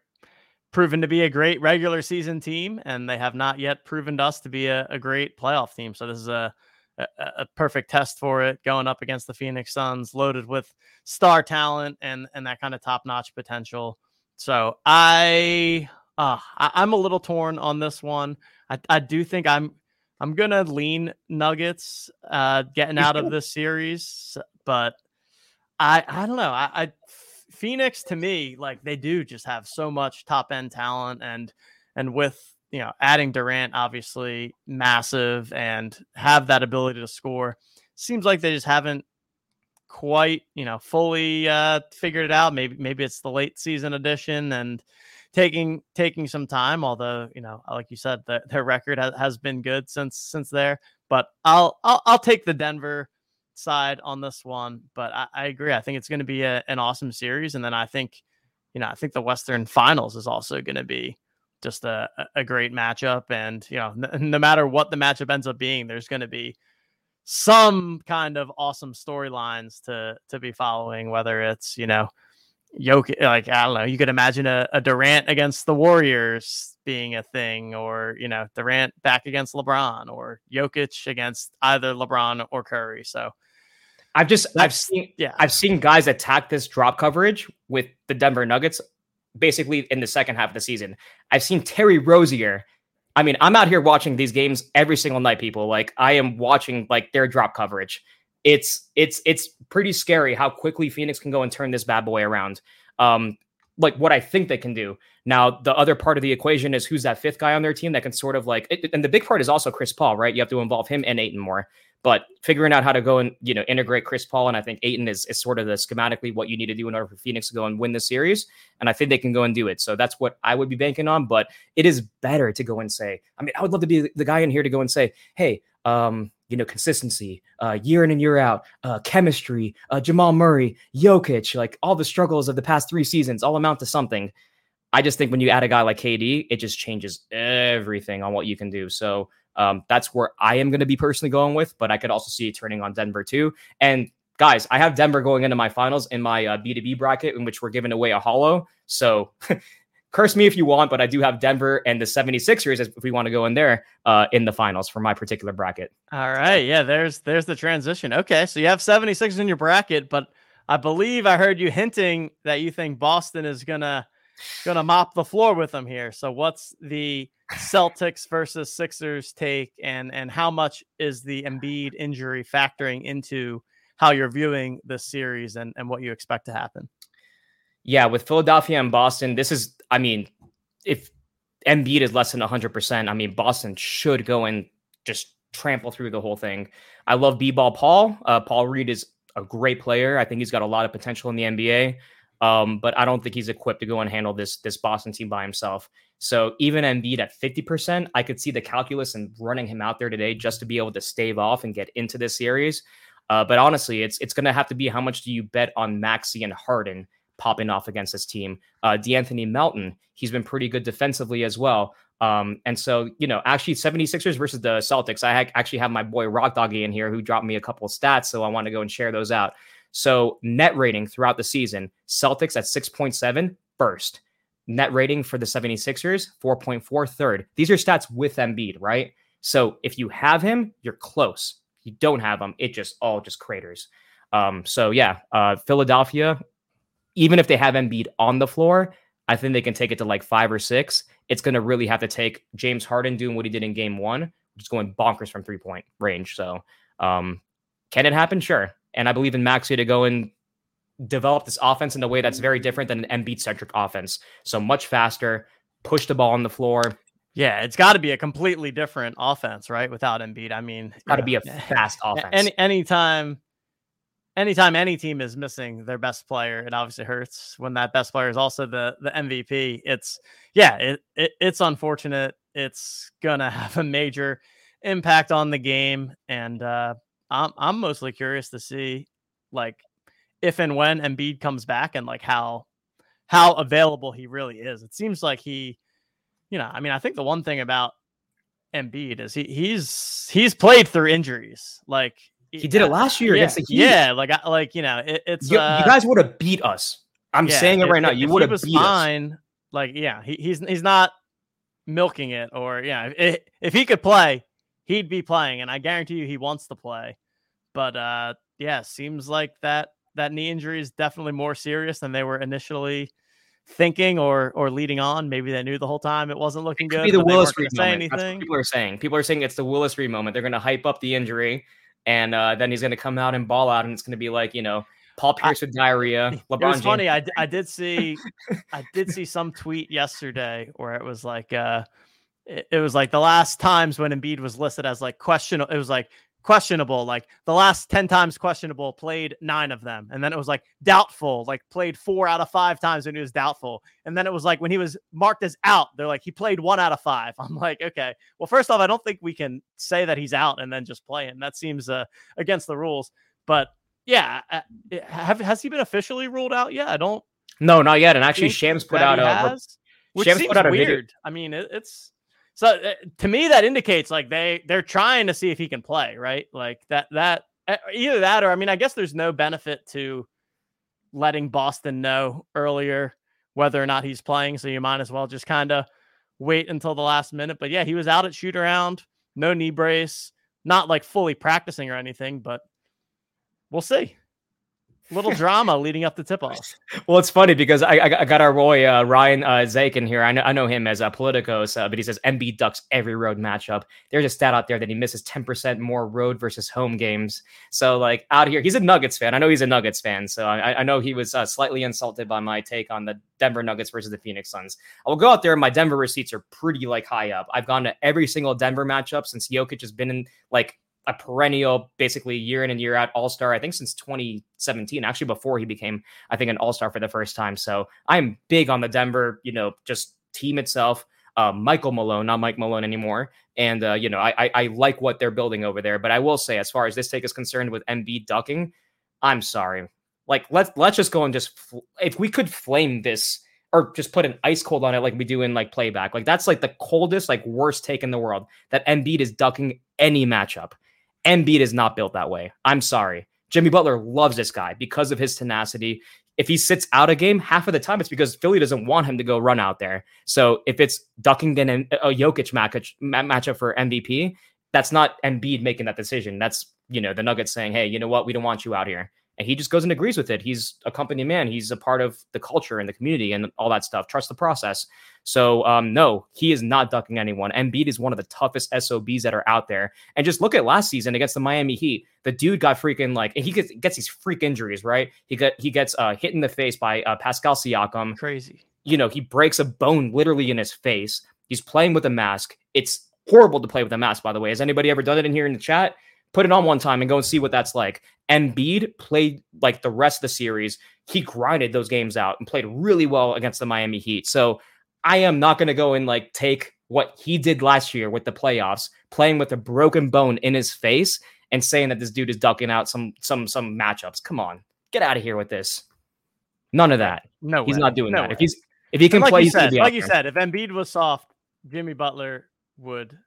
proven to be a great regular season team, and they have not yet proven to us to be a, a great playoff team. So this is a, a, a perfect test for it, going up against the Phoenix Suns, loaded with star talent and and that kind of top notch potential. So I, uh, I I'm a little torn on this one. I, I do think I'm I'm gonna lean Nuggets uh, getting out of this series, but I I don't know. I, I Phoenix to me like they do just have so much top end talent and and with you know adding Durant obviously massive and have that ability to score. Seems like they just haven't quite you know fully uh, figured it out. Maybe maybe it's the late season edition and taking taking some time. Although you know, uh, like you said, the, their record has, has been good since since there. But I'll I'll, I'll take the Denver side on this one. But I, I agree. I think it's going to be a, an awesome series, and then I think you know I think the Western Finals is also going to be just a, a great matchup. And you know, n- no matter what the matchup ends up being, there's going to be some kind of awesome storylines to to be following. Whether it's you know Jokic, like I don't know, you could imagine a, a Durant against the Warriors being a thing, or you know, Durant back against LeBron, or Jokic against either LeBron or Curry. So I've just I've seen yeah I've seen guys attack this drop coverage with the Denver Nuggets basically in the second half of the season. I've seen Terry Rozier. I mean, I'm out here watching these games every single night, people. Like I am watching like their drop coverage it's it's it's pretty scary how quickly Phoenix can go and turn this bad boy around. Um, like what I think they can do. Now, the other part of the equation is who's that fifth guy on their team that can sort of like, it, and the big part is also Chris Paul, right? You have to involve him and Ayton more. But figuring out how to go and you know integrate Chris Paul and I think Ayton is, is sort of the schematically what you need to do in order for Phoenix to go and win the series. And I think they can go and do it. So that's what I would be banking on. But it is better to go and say, I mean, I would love to be the guy in here to go and say, hey, um, you know, consistency, uh, year in and year out, uh, chemistry, uh, Jamal Murray, Jokic, like all the struggles of the past three seasons all amount to something. I just think when you add a guy like KD, it just changes everything on what you can do. So um, that's where I am going to be personally going with, but I could also see it turning on Denver too. And guys, I have Denver going into my finals in my uh, B2B bracket, in which we're giving away a hollow. So curse me if you want, but I do have Denver and the 76ers if we want to go in there uh, in the finals for my particular bracket. All right. Yeah, there's there's the transition. Okay. So you have 76ers in your bracket, but I believe I heard you hinting that you think Boston is gonna gonna mop the floor with them here. So what's the Celtics versus Sixers take and and how much is the Embiid injury factoring into how you're viewing this series and, and what you expect to happen? Yeah, with Philadelphia and Boston, this is, I mean, if Embiid is less than 100%, I mean, Boston should go and just trample through the whole thing. I love B ball Paul. Uh, Paul Reed is a great player. I think he's got a lot of potential in the NBA. Um, but I don't think he's equipped to go and handle this this Boston team by himself. So even Embiid at 50%, I could see the calculus and running him out there today just to be able to stave off and get into this series. Uh, but honestly, it's it's going to have to be how much do you bet on Maxey and Harden popping off against this team. Uh, De'Anthony Melton, he's been pretty good defensively as well. Um, and so, you know, actually 76ers versus the Celtics, I ha- actually have my boy Rock Doggy in here who dropped me a couple of stats. So I want to go and share those out. So net rating throughout the season, Celtics at 6.7 first. Net rating for the 76ers, 4.4 third. These are stats with Embiid, right? So if you have him, you're close. You don't have him, it just all just craters. Um, so yeah, uh, Philadelphia even if they have Embiid on the floor, I think they can take it to like five or six. It's going to really have to take James Harden doing what he did in game one, just going bonkers from three point range. So, um, can it happen? Sure. And I believe in Maxey to go and develop this offense in a way that's very different than an Embiid centric offense. So much faster, push the ball on the floor. Yeah, it's got to be a completely different offense, right? Without Embiid, I mean, got to be a fast offense. Any anytime anytime any team is missing their best player, it obviously hurts when that best player is also the the MVP. It's yeah, it, it it's unfortunate. It's gonna have a major impact on the game, and uh, I'm I'm mostly curious to see like if and when Embiid comes back and like how how available he really is. It seems like he, you know, I mean, I think the one thing about Embiid is he he's he's played through injuries. Like he did it last year yeah, against the Heat. Yeah, like like you know, it, it's you, uh, you, guys would have beat us. I'm yeah, saying it right if, now. You would have beat fine, us. Like yeah, he, he's he's not milking it, or yeah, if, if he could play, he'd be playing, and I guarantee you he wants to play. But uh, yeah, seems like that that knee injury is definitely more serious than they were initially thinking or or leading on. Maybe they knew the whole time it wasn't looking good. Be the Willis Reed moment. people are saying. People are saying it's the Willis Reed moment. They're going to hype up the injury and uh, then he's going to come out and ball out, and it's going to be like you know Paul Pierce with diarrhea. LeBron it was James. funny. I, I did see I did see some tweet yesterday where it was like uh it, it was like the last times when Embiid was listed as like questionable. It was like questionable. Like the last 10 times questionable, played nine of them. And then it was like doubtful, like played four out of five times when he was doubtful. And then it was like when he was marked as out, they're like, he played one out of five. I'm like, okay. Well, first off, I don't think we can say that he's out and then just play him. That seems uh, against the rules. But yeah, uh, have, has he been officially ruled out yet? I don't. No, not yet. And actually, Shams put out a. Has, which Shams seems weird. I mean, it, it's so uh, to me, that indicates like they they're trying to see if he can play, right? Like that that either that or I mean, I guess there's no benefit to letting Boston know earlier whether or not he's playing. So you might as well just kind of wait until the last minute. But yeah, he was out at shoot around, no knee brace, not like fully practicing or anything, but we'll see little drama leading up to tip off. Well, it's funny because I, I got our boy uh, Ryan uh, Zake in here. I know, I know him as a uh, Politicos, uh, but he says Embiid ducks every road matchup. There's a stat out there that he misses 10% more road versus home games. So, like out here, he's a Nuggets fan. I know he's a Nuggets fan. So I, I know he was uh, slightly insulted by my take on the Denver Nuggets versus the Phoenix Suns. I will go out there. My Denver receipts are pretty like high up. I've gone to every single Denver matchup since Jokic has been in like a perennial, basically year in and year out All Star. I think since 2017, actually before he became, I think, an All Star for the first time. So I'm big on the Denver, you know, just team itself. Uh, Michael Malone, not Mike Malone anymore, and uh, you know I, I, I like what they're building over there. But I will say, as far as this take is concerned, with Embiid ducking, I'm sorry. Like let's let's just go and just if we could flame this or just put an ice cold on it like we do in like playback. Like that's like the coldest, like worst take in the world that Embiid is ducking any matchup. Embiid is not built that way. I'm sorry. Jimmy Butler loves this guy because of his tenacity. If he sits out a game, half of the time it's because Philly doesn't want him to go run out there. So if it's ducking then a Jokic match, matchup for MVP, that's not Embiid making that decision. That's you know the Nuggets saying, "Hey, you know what? We don't want you out here." And he just goes and agrees with it. He's a company man. He's a part of the culture and the community and all that stuff. Trust the process. So um, no, he is not ducking anyone. Embiid is one of the toughest SOBs that are out there. And just look at last season against the Miami Heat. The dude got freaking like he gets, gets these freak injuries, right? He got he gets uh, hit in the face by uh, Pascal Siakam. Crazy. You know, he breaks a bone literally in his face. He's playing with a mask. It's horrible to play with a mask, by the way. Has anybody ever done it in here in the chat? Put it on one time and go and see what that's like. Embiid played like the rest of the series. He grinded those games out and played really well against the Miami Heat. So I am not going to go and like take what he did last year with the playoffs, playing with a broken bone in his face and saying that this dude is ducking out some some some matchups. Come on, get out of here with this. None of that. No, he's way. not doing no that. Way. If he's if he can like play, you said, like you said, if Embiid was soft, Jimmy Butler would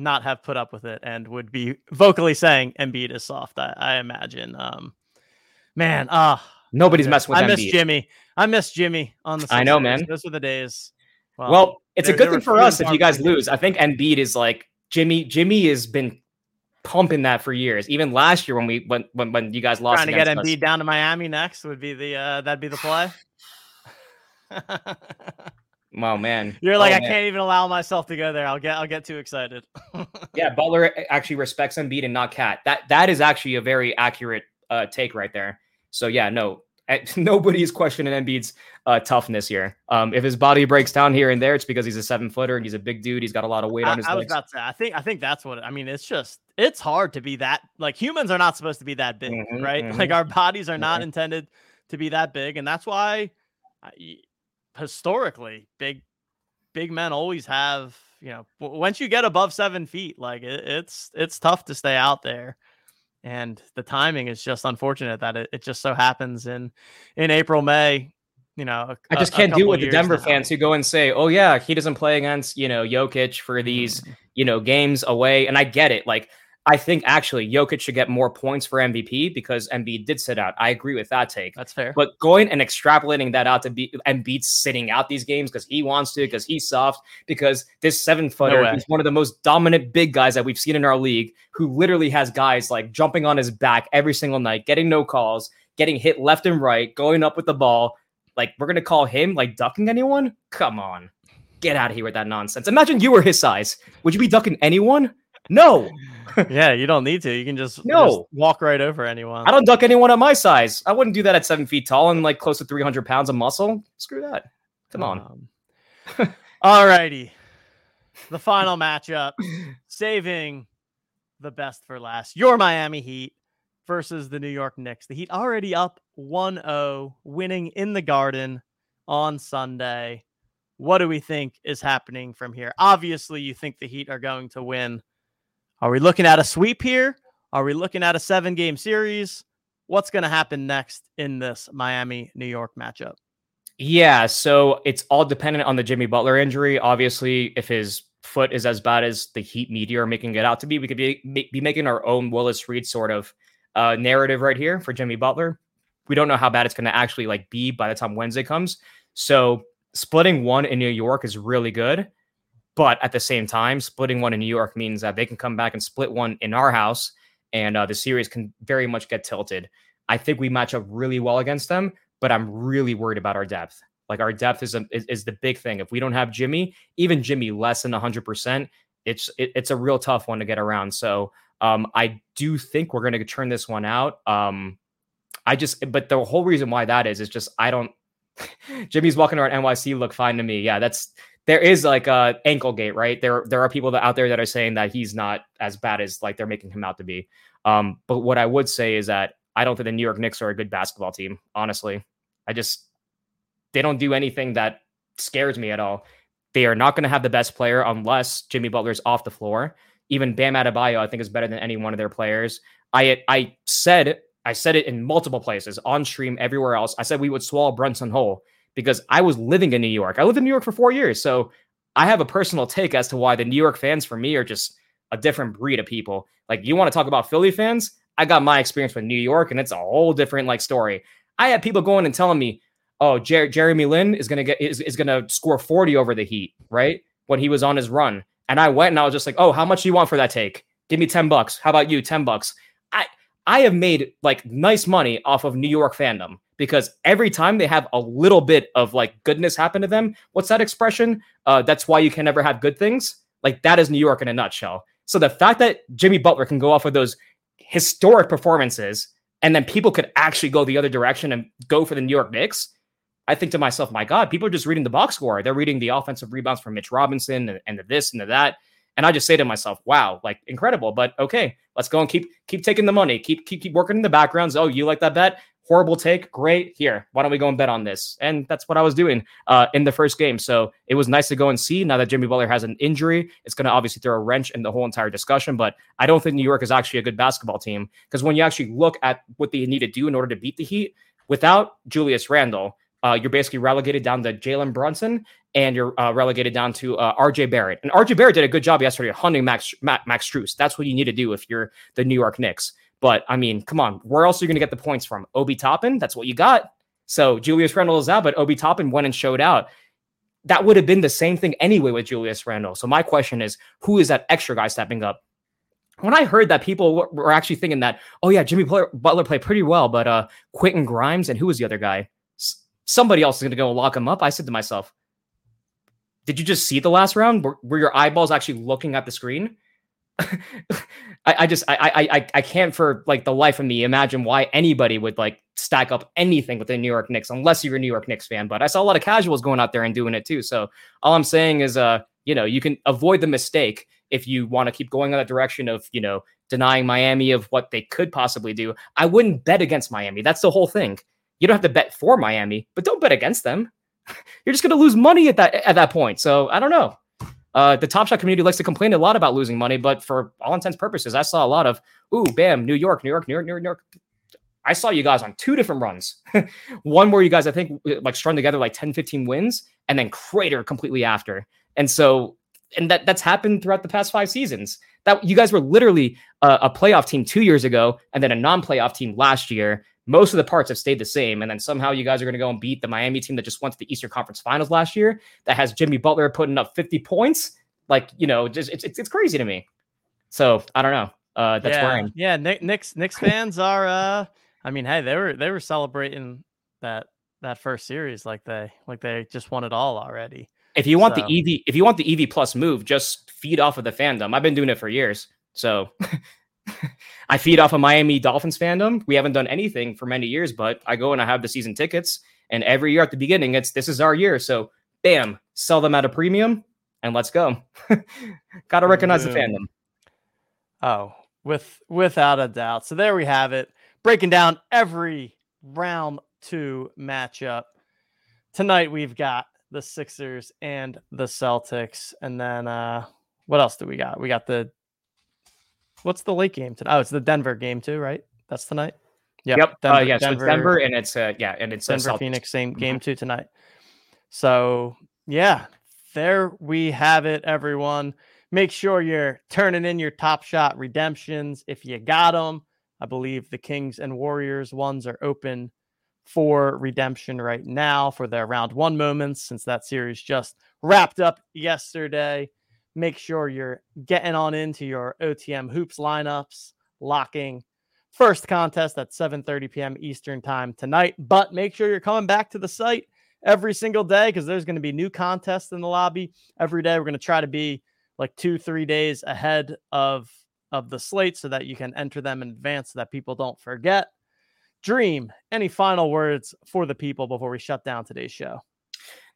not have put up with it and would be vocally saying Embiid is soft. I, I imagine. Um, man, ah, uh, nobody's messing with. I Embiid. miss Jimmy. I miss Jimmy on the. Sixers. I know, man. Those were the days. Well, well it's a good thing for us if you guys lose. I think Embiid is like Jimmy. Jimmy has been pumping that for years. Even last year when we when when, when you guys lost, trying to get Embiid us. down to Miami next would be the uh that'd be the play. Oh man, you're like oh, I man. can't even allow myself to go there. I'll get I'll get too excited. yeah, Butler actually respects Embiid and not KAT. That that is actually a very accurate uh, take right there. So yeah, no, nobody is questioning Embiid's uh, toughness here. Um, if his body breaks down here and there, it's because he's a seven footer and he's a big dude. He's got a lot of weight I, on his. I legs. was about to say, I think I think that's what I mean. It's just it's hard to be that like humans are not supposed to be that big, mm-hmm, right? Mm-hmm. Like our bodies are not mm-hmm. intended to be that big, and that's why. I, historically big big men always have you know once you get above seven feet like it, it's it's tough to stay out there and the timing is just unfortunate that it, it just so happens in in april may you know I just can't do it with the Denver now. fans who go and say oh yeah he doesn't play against you know Jokic for these mm. you know games away and I get it like I think actually Jokic should get more points for MVP because Embiid did sit out. I agree with that take. That's fair. But going and extrapolating that out to be Embiid sitting out these games because he wants to, because he's soft, because this seven footer no is one of the most dominant big guys that we've seen in our league, who literally has guys like jumping on his back every single night, getting no calls, getting hit left and right, going up with the ball. Like we're gonna call him like ducking anyone? Come on. Get out of here with that nonsense. Imagine you were his size. Would you be ducking anyone? No. yeah, you don't need to. You can just no just walk right over anyone. I don't duck anyone at my size. I wouldn't do that at seven feet tall and like close to three hundred pounds of muscle. Screw that. Come on. Um, all righty. The final matchup, saving the best for last. Your Miami Heat versus the New York Knicks. The Heat already up 1-0, winning in the Garden on Sunday. What do we think is happening from here? Obviously, you think the Heat are going to win are we looking at a sweep here? Are we looking at a seven game series? What's going to happen next in this Miami New York matchup? Yeah, so it's all dependent on the Jimmy Butler injury. Obviously, if his foot is as bad as the Heat media are making it out to be, we could be, be making our own Willis Reed sort of uh, narrative right here for Jimmy Butler. We don't know how bad it's going to actually like be by the time Wednesday comes. So splitting one in New York is really good. But at the same time, splitting one in New York means that they can come back and split one in our house, and uh, the series can very much get tilted. I think we match up really well against them, but I'm really worried about our depth. Like our depth is a, is, is the big thing. If we don't have Jimmy, even Jimmy less than 100, percent it's it, it's a real tough one to get around. So um, I do think we're going to turn this one out. Um, I just, but the whole reason why that is is just I don't Jimmy's walking around NYC look fine to me. Yeah, that's there is like a ankle gate, right? There there are people that out there that are saying that he's not as bad as like they're making him out to be. Um, but what I would say is that I don't think the New York Knicks are a good basketball team. Honestly, I just they don't do anything that scares me at all. They are not going to have the best player unless Jimmy Butler's off the floor. Even Bam Adebayo, I think, is better than any one of their players. I I said I said it in multiple places on stream, everywhere else. I said we would swallow Brunson whole because I was living in New York. I lived in New York for four years, so I have a personal take as to why the New York fans for me are just a different breed of people. Like you want to talk about Philly fans? I got my experience with New York, and it's a whole different like story. I had people going and telling me, "Oh, Jer- Jeremy Lin is gonna get is, is gonna score forty over the Heat, right?" When he was on his run, and I went and I was just like, "Oh, how much do you want for that take? Give me ten bucks. How about you? Ten bucks." I I have made like nice money off of New York fandom because every time they have a little bit of like goodness happen to them, what's that expression? Uh, that's why you can never have good things. Like that is New York in a nutshell. So the fact that Jimmy Butler can go off of those historic performances and then people could actually go the other direction and go for the New York Knicks, I think to myself, my God, people are just reading the box score. They're reading the offensive rebounds from Mitch Robinson and, and the this and the that. And I just say to myself, wow, like incredible. But okay, let's go and keep keep taking the money. Keep keep keep working in the backgrounds. Oh, you like that bet? Horrible take. Great. Here, why don't we go and bet on this? And that's what I was doing uh, in the first game. So it was nice to go and see. Now that Jimmy Butler has an injury, it's going to obviously throw a wrench in the whole entire discussion. But I don't think New York is actually a good basketball team because when you actually look at what they need to do in order to beat the Heat, without Julius Randle, uh, you're basically relegated down to Jalen Brunson and you're uh, relegated down to uh, RJ Barrett. And RJ Barrett did a good job yesterday hunting Max, Max, Max Strus. That's what you need to do if you're the New York Knicks. But I mean, come on, where else are you going to get the points from? Obi Toppin, that's what you got. So Julius Randle is out, but Obi Toppin went and showed out. That would have been the same thing anyway with Julius Randle. So my question is, who is that extra guy stepping up? When I heard that people were actually thinking that, oh yeah, Jimmy Butler played pretty well, but uh, Quentin Grimes and who was the other guy? somebody else is going to go lock him up. I said to myself, did you just see the last round? Were, were your eyeballs actually looking at the screen? I, I, just I, I I can't for like the life of me imagine why anybody would like stack up anything with the New York Knicks unless you're a New York Knicks fan. But I saw a lot of casuals going out there and doing it too. So all I'm saying is uh you know you can avoid the mistake if you want to keep going in that direction of you know denying Miami of what they could possibly do. I wouldn't bet against Miami. That's the whole thing. You don't have to bet for Miami, but don't bet against them. You're just going to lose money at that at that point. So I don't know. Uh, the Top Shot community likes to complain a lot about losing money, but for all intents purposes, I saw a lot of ooh, bam, New York, New York, New York, New York, New York. I saw you guys on two different runs. One where you guys, I think, like strung together like 10, 15 wins and then crater completely after. And so, and that that's happened throughout the past five seasons. That you guys were literally a, a playoff team two years ago and then a non-playoff team last year most of the parts have stayed the same. And then somehow you guys are going to go and beat the Miami team that just went to the Eastern Conference Finals last year that has Jimmy Butler putting up 50 points. Like, you know, just it's, it's, it's crazy to me. So I don't know. Uh, that's yeah. where I'm. Yeah. Nick, Knicks, Knicks fans are, uh, I mean, hey, they were, they were celebrating that, that first series like they, like they just won it all already. If you want so. the EV, if you want the EV plus move, just feed off of the fandom. I've been doing it for years. So I feed off of Miami Dolphins fandom. We haven't done anything for many years, but I go and I have the season tickets. And every year at the beginning, it's this is our year. So bam, sell them at a premium and let's go. Gotta recognize the fandom. Oh, with without a doubt. So there we have it. Breaking down every round two matchup. Tonight we've got the Sixers and the Celtics. And then uh what else do we got? We got the What's the late game tonight? Oh, it's the Denver game too, right? That's tonight. Yep. Yep. Denver, uh, yeah. Denver, so it's Denver and it's uh yeah, and it's uh, Denver uh, Phoenix same game mm-hmm. two tonight. So yeah, there we have it, everyone. Make sure you're turning in your top shot redemptions if you got them. I believe the Kings and Warriors ones are open for redemption right now for their round one moments since that series just wrapped up yesterday make sure you're getting on into your OTM hoops lineups, locking first contest at 7:30 p.m. Eastern time tonight. But make sure you're coming back to the site every single day because there's going to be new contests in the lobby every day. We're going to try to be like two, three days ahead of of the slate so that you can enter them in advance so that people don't forget. Dream, any final words for the people before we shut down today's show?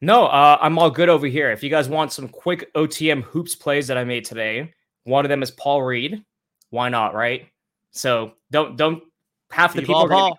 No, uh, I'm all good over here. If you guys want some quick OTM hoops plays that I made today, one of them is Paul Reed. Why not, right? So don't don't half the people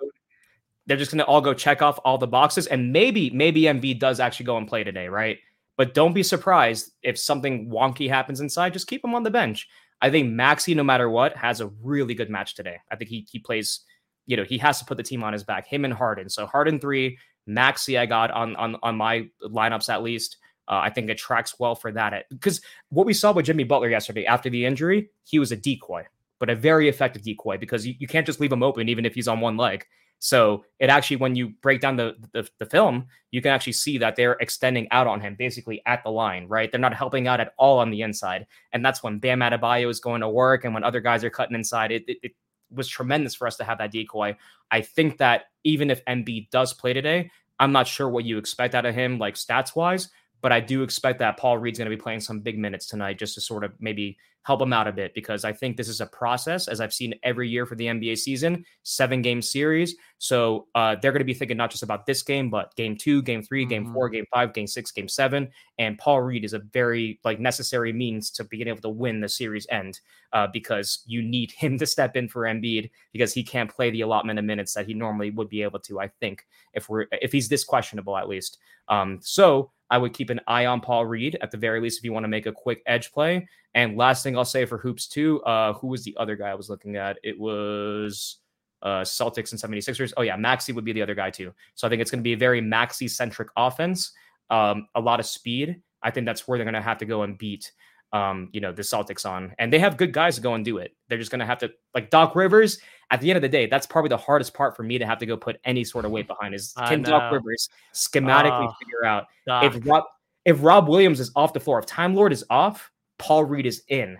they're just gonna all go check off all the boxes, and maybe maybe Embiid does actually go and play today, right? But don't be surprised if something wonky happens inside. Just keep him on the bench. I think Maxey, no matter what, has a really good match today. I think he he plays, you know, he has to put the team on his back. Him and Harden. So Harden three, Maxey, I got on on on my lineups at least. Uh, I think it tracks well for that because what we saw with Jimmy Butler yesterday after the injury, he was a decoy, but a very effective decoy because you, you can't just leave him open even if he's on one leg. So it actually, when you break down the, the, the film, you can actually see that they're extending out on him, basically at the line, right? They're not helping out at all on the inside, and that's when Bam Adebayo is going to work, and when other guys are cutting inside. It, it, it was tremendous for us to have that decoy. I think that even if Embiid does play today, I'm not sure what you expect out of him, like stats wise, but I do expect that Paul Reed's going to be playing some big minutes tonight just to sort of maybe help him out a bit because I think this is a process, as I've seen every year for the NBA season, seven game series. So uh, they're going to be thinking not just about this game, but game two, game 3 mm-hmm. game four, game five, game six, game seven. And Paul Reed is a very like necessary means to being able to win the series end uh, because you need him to step in for Embiid because he can't play the allotment of minutes that he normally would be able to. I think if we're if he's this questionable at least. Um, so I would keep an eye on Paul Reed at the very least if you want to make a quick edge play. And last thing I'll say for hoops too, uh, who was the other guy I was looking at? It was uh, Celtics and 76ers. Oh yeah, Maxey would be the other guy too. So I think it's going to be a very Maxey centric offense. Um, a lot of speed. I think that's where they're going to have to go and beat um, you know, the Celtics on. And they have good guys to go and do it. They're just going to have to, like Doc Rivers, at the end of the day, that's probably the hardest part for me to have to go put any sort of weight behind is can Doc Rivers schematically oh, figure out Doc. if Rob, if Rob Williams is off the floor, if Time Lord is off, Paul Reed is in.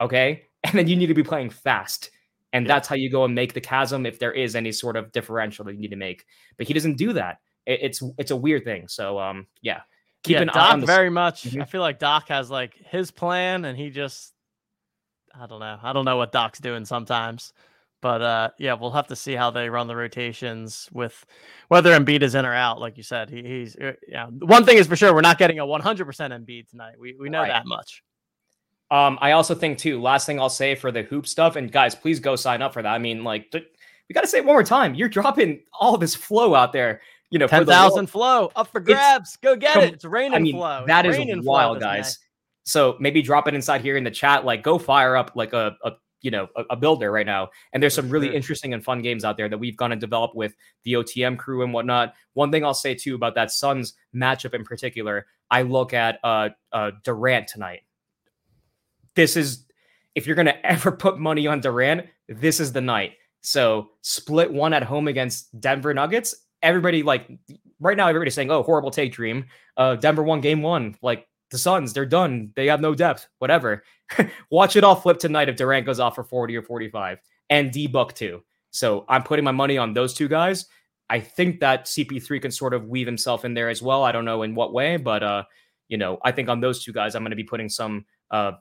Okay. And then you need to be playing fast. And yeah. that's how you go and make the chasm if there is any sort of differential that you need to make. But he doesn't do that. It, it's it's a weird thing. So um yeah, keep yeah, an Doc eye on the... very much. Mm-hmm. I feel like Doc has like his plan, and he just I don't know. I don't know what Doc's doing sometimes. But uh, yeah, we'll have to see how they run the rotations with whether Embiid is in or out. Like you said, he, he's uh, yeah. One thing is for sure, we're not getting a 100% Embiid tonight. We we know right. that much. Um, I also think too. Last thing I'll say for the hoop stuff, and guys, please go sign up for that. I mean, like, we got to say it one more time. You're dropping all this flow out there you know, ten thousand flow up for grabs. Go get it. It's raining I mean, flow. That is wild, guys. So maybe drop it inside here in the chat. Like, go fire up like a, a you know a, a, builder right now. And there's some really interesting and fun games out there that we've gone and developed with the OTM crew and whatnot. One thing I'll say too about that Suns matchup in particular, I look at uh, uh Durant tonight. This is if you're gonna ever put money on Durant, this is the night. So split one at home against Denver Nuggets everybody like right now everybody's saying, "Oh, horrible take, Dream." Uh, Denver won game one. Like the Suns, they're done. They have no depth. Whatever. Watch it all flip tonight if Durant goes off for forty or forty-five, and D Book too. So I'm putting my money on those two guys. I think that CP3 can sort of weave himself in there as well. I don't know in what way, but uh, you know, I think on those two guys, I'm going to be putting some uh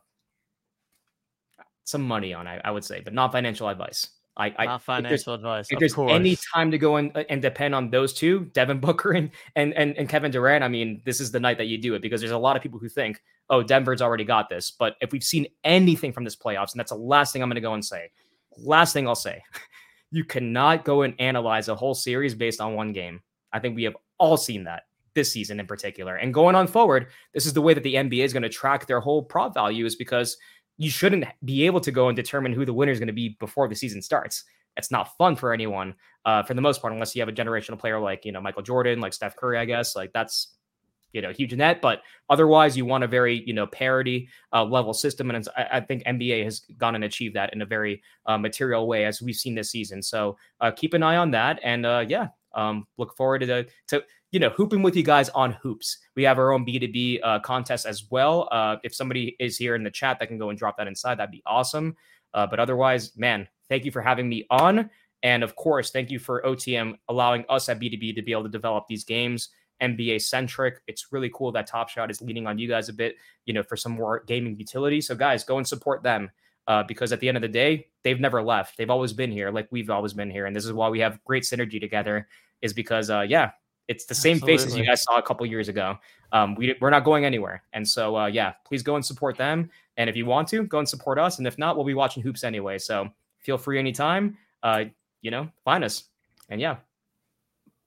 some money on. I, I would say, but not financial advice. I, I not financial advice. If there's course. any time to go and, uh, and depend on those two, Devin Booker and, and and and Kevin Durant, I mean, this is the night that you do it because there's a lot of people who think, oh, Denver's already got this. But if we've seen anything from this playoffs, and that's the last thing I'm going to go and say, last thing I'll say, you cannot go and analyze a whole series based on one game. I think we have all seen that this season in particular. And going on forward, this is the way that the NBA is going to track their whole prop value is because you shouldn't be able to go and determine who the winner is going to be before the season starts. It's not fun for anyone, uh, for the most part, unless you have a generational player like you know Michael Jordan, like Steph Curry. I guess like that's you know huge net, but otherwise you want a very you know parity uh, level system, and I, I, think NBA has gone and achieved that in a very uh, material way as we've seen this season. So uh, keep an eye on that, and uh, yeah, um, look forward to the to you know, hooping with you guys on hoops. We have our own B2B uh, contest as well. Uh, if somebody is here in the chat that can go and drop that inside, that'd be awesome. Uh, but otherwise, man, thank you for having me on. And of course, thank you for OTM allowing us at B2B to be able to develop these games NBA centric. It's really cool that Top Shot is leaning on you guys a bit, you know, for some more gaming utility. So, guys, go and support them uh, because at the end of the day, they've never left. They've always been here, like we've always been here, and this is why we have great synergy together. Is because, uh, yeah, It's the same Absolutely. faces you guys saw a couple years ago. Um, we, we're not going anywhere. And so, uh, yeah, please go and support them. And if you want to, go and support us. And if not, we'll be watching hoops anyway. So feel free anytime. Uh, you know, find us. And yeah.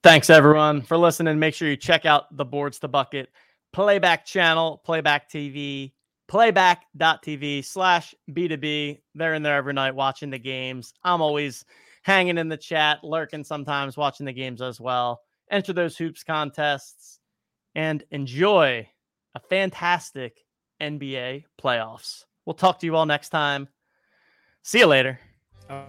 Thanks everyone for listening. Make sure you check out the boards to bucket playback channel, playback TV, playback.tv slash B2B. They're in there every night watching the games. I'm always hanging in the chat, lurking sometimes, watching the games as well. Enter those hoops contests and enjoy a fantastic NBA playoffs. We'll talk to you all next time. See you later. Uh-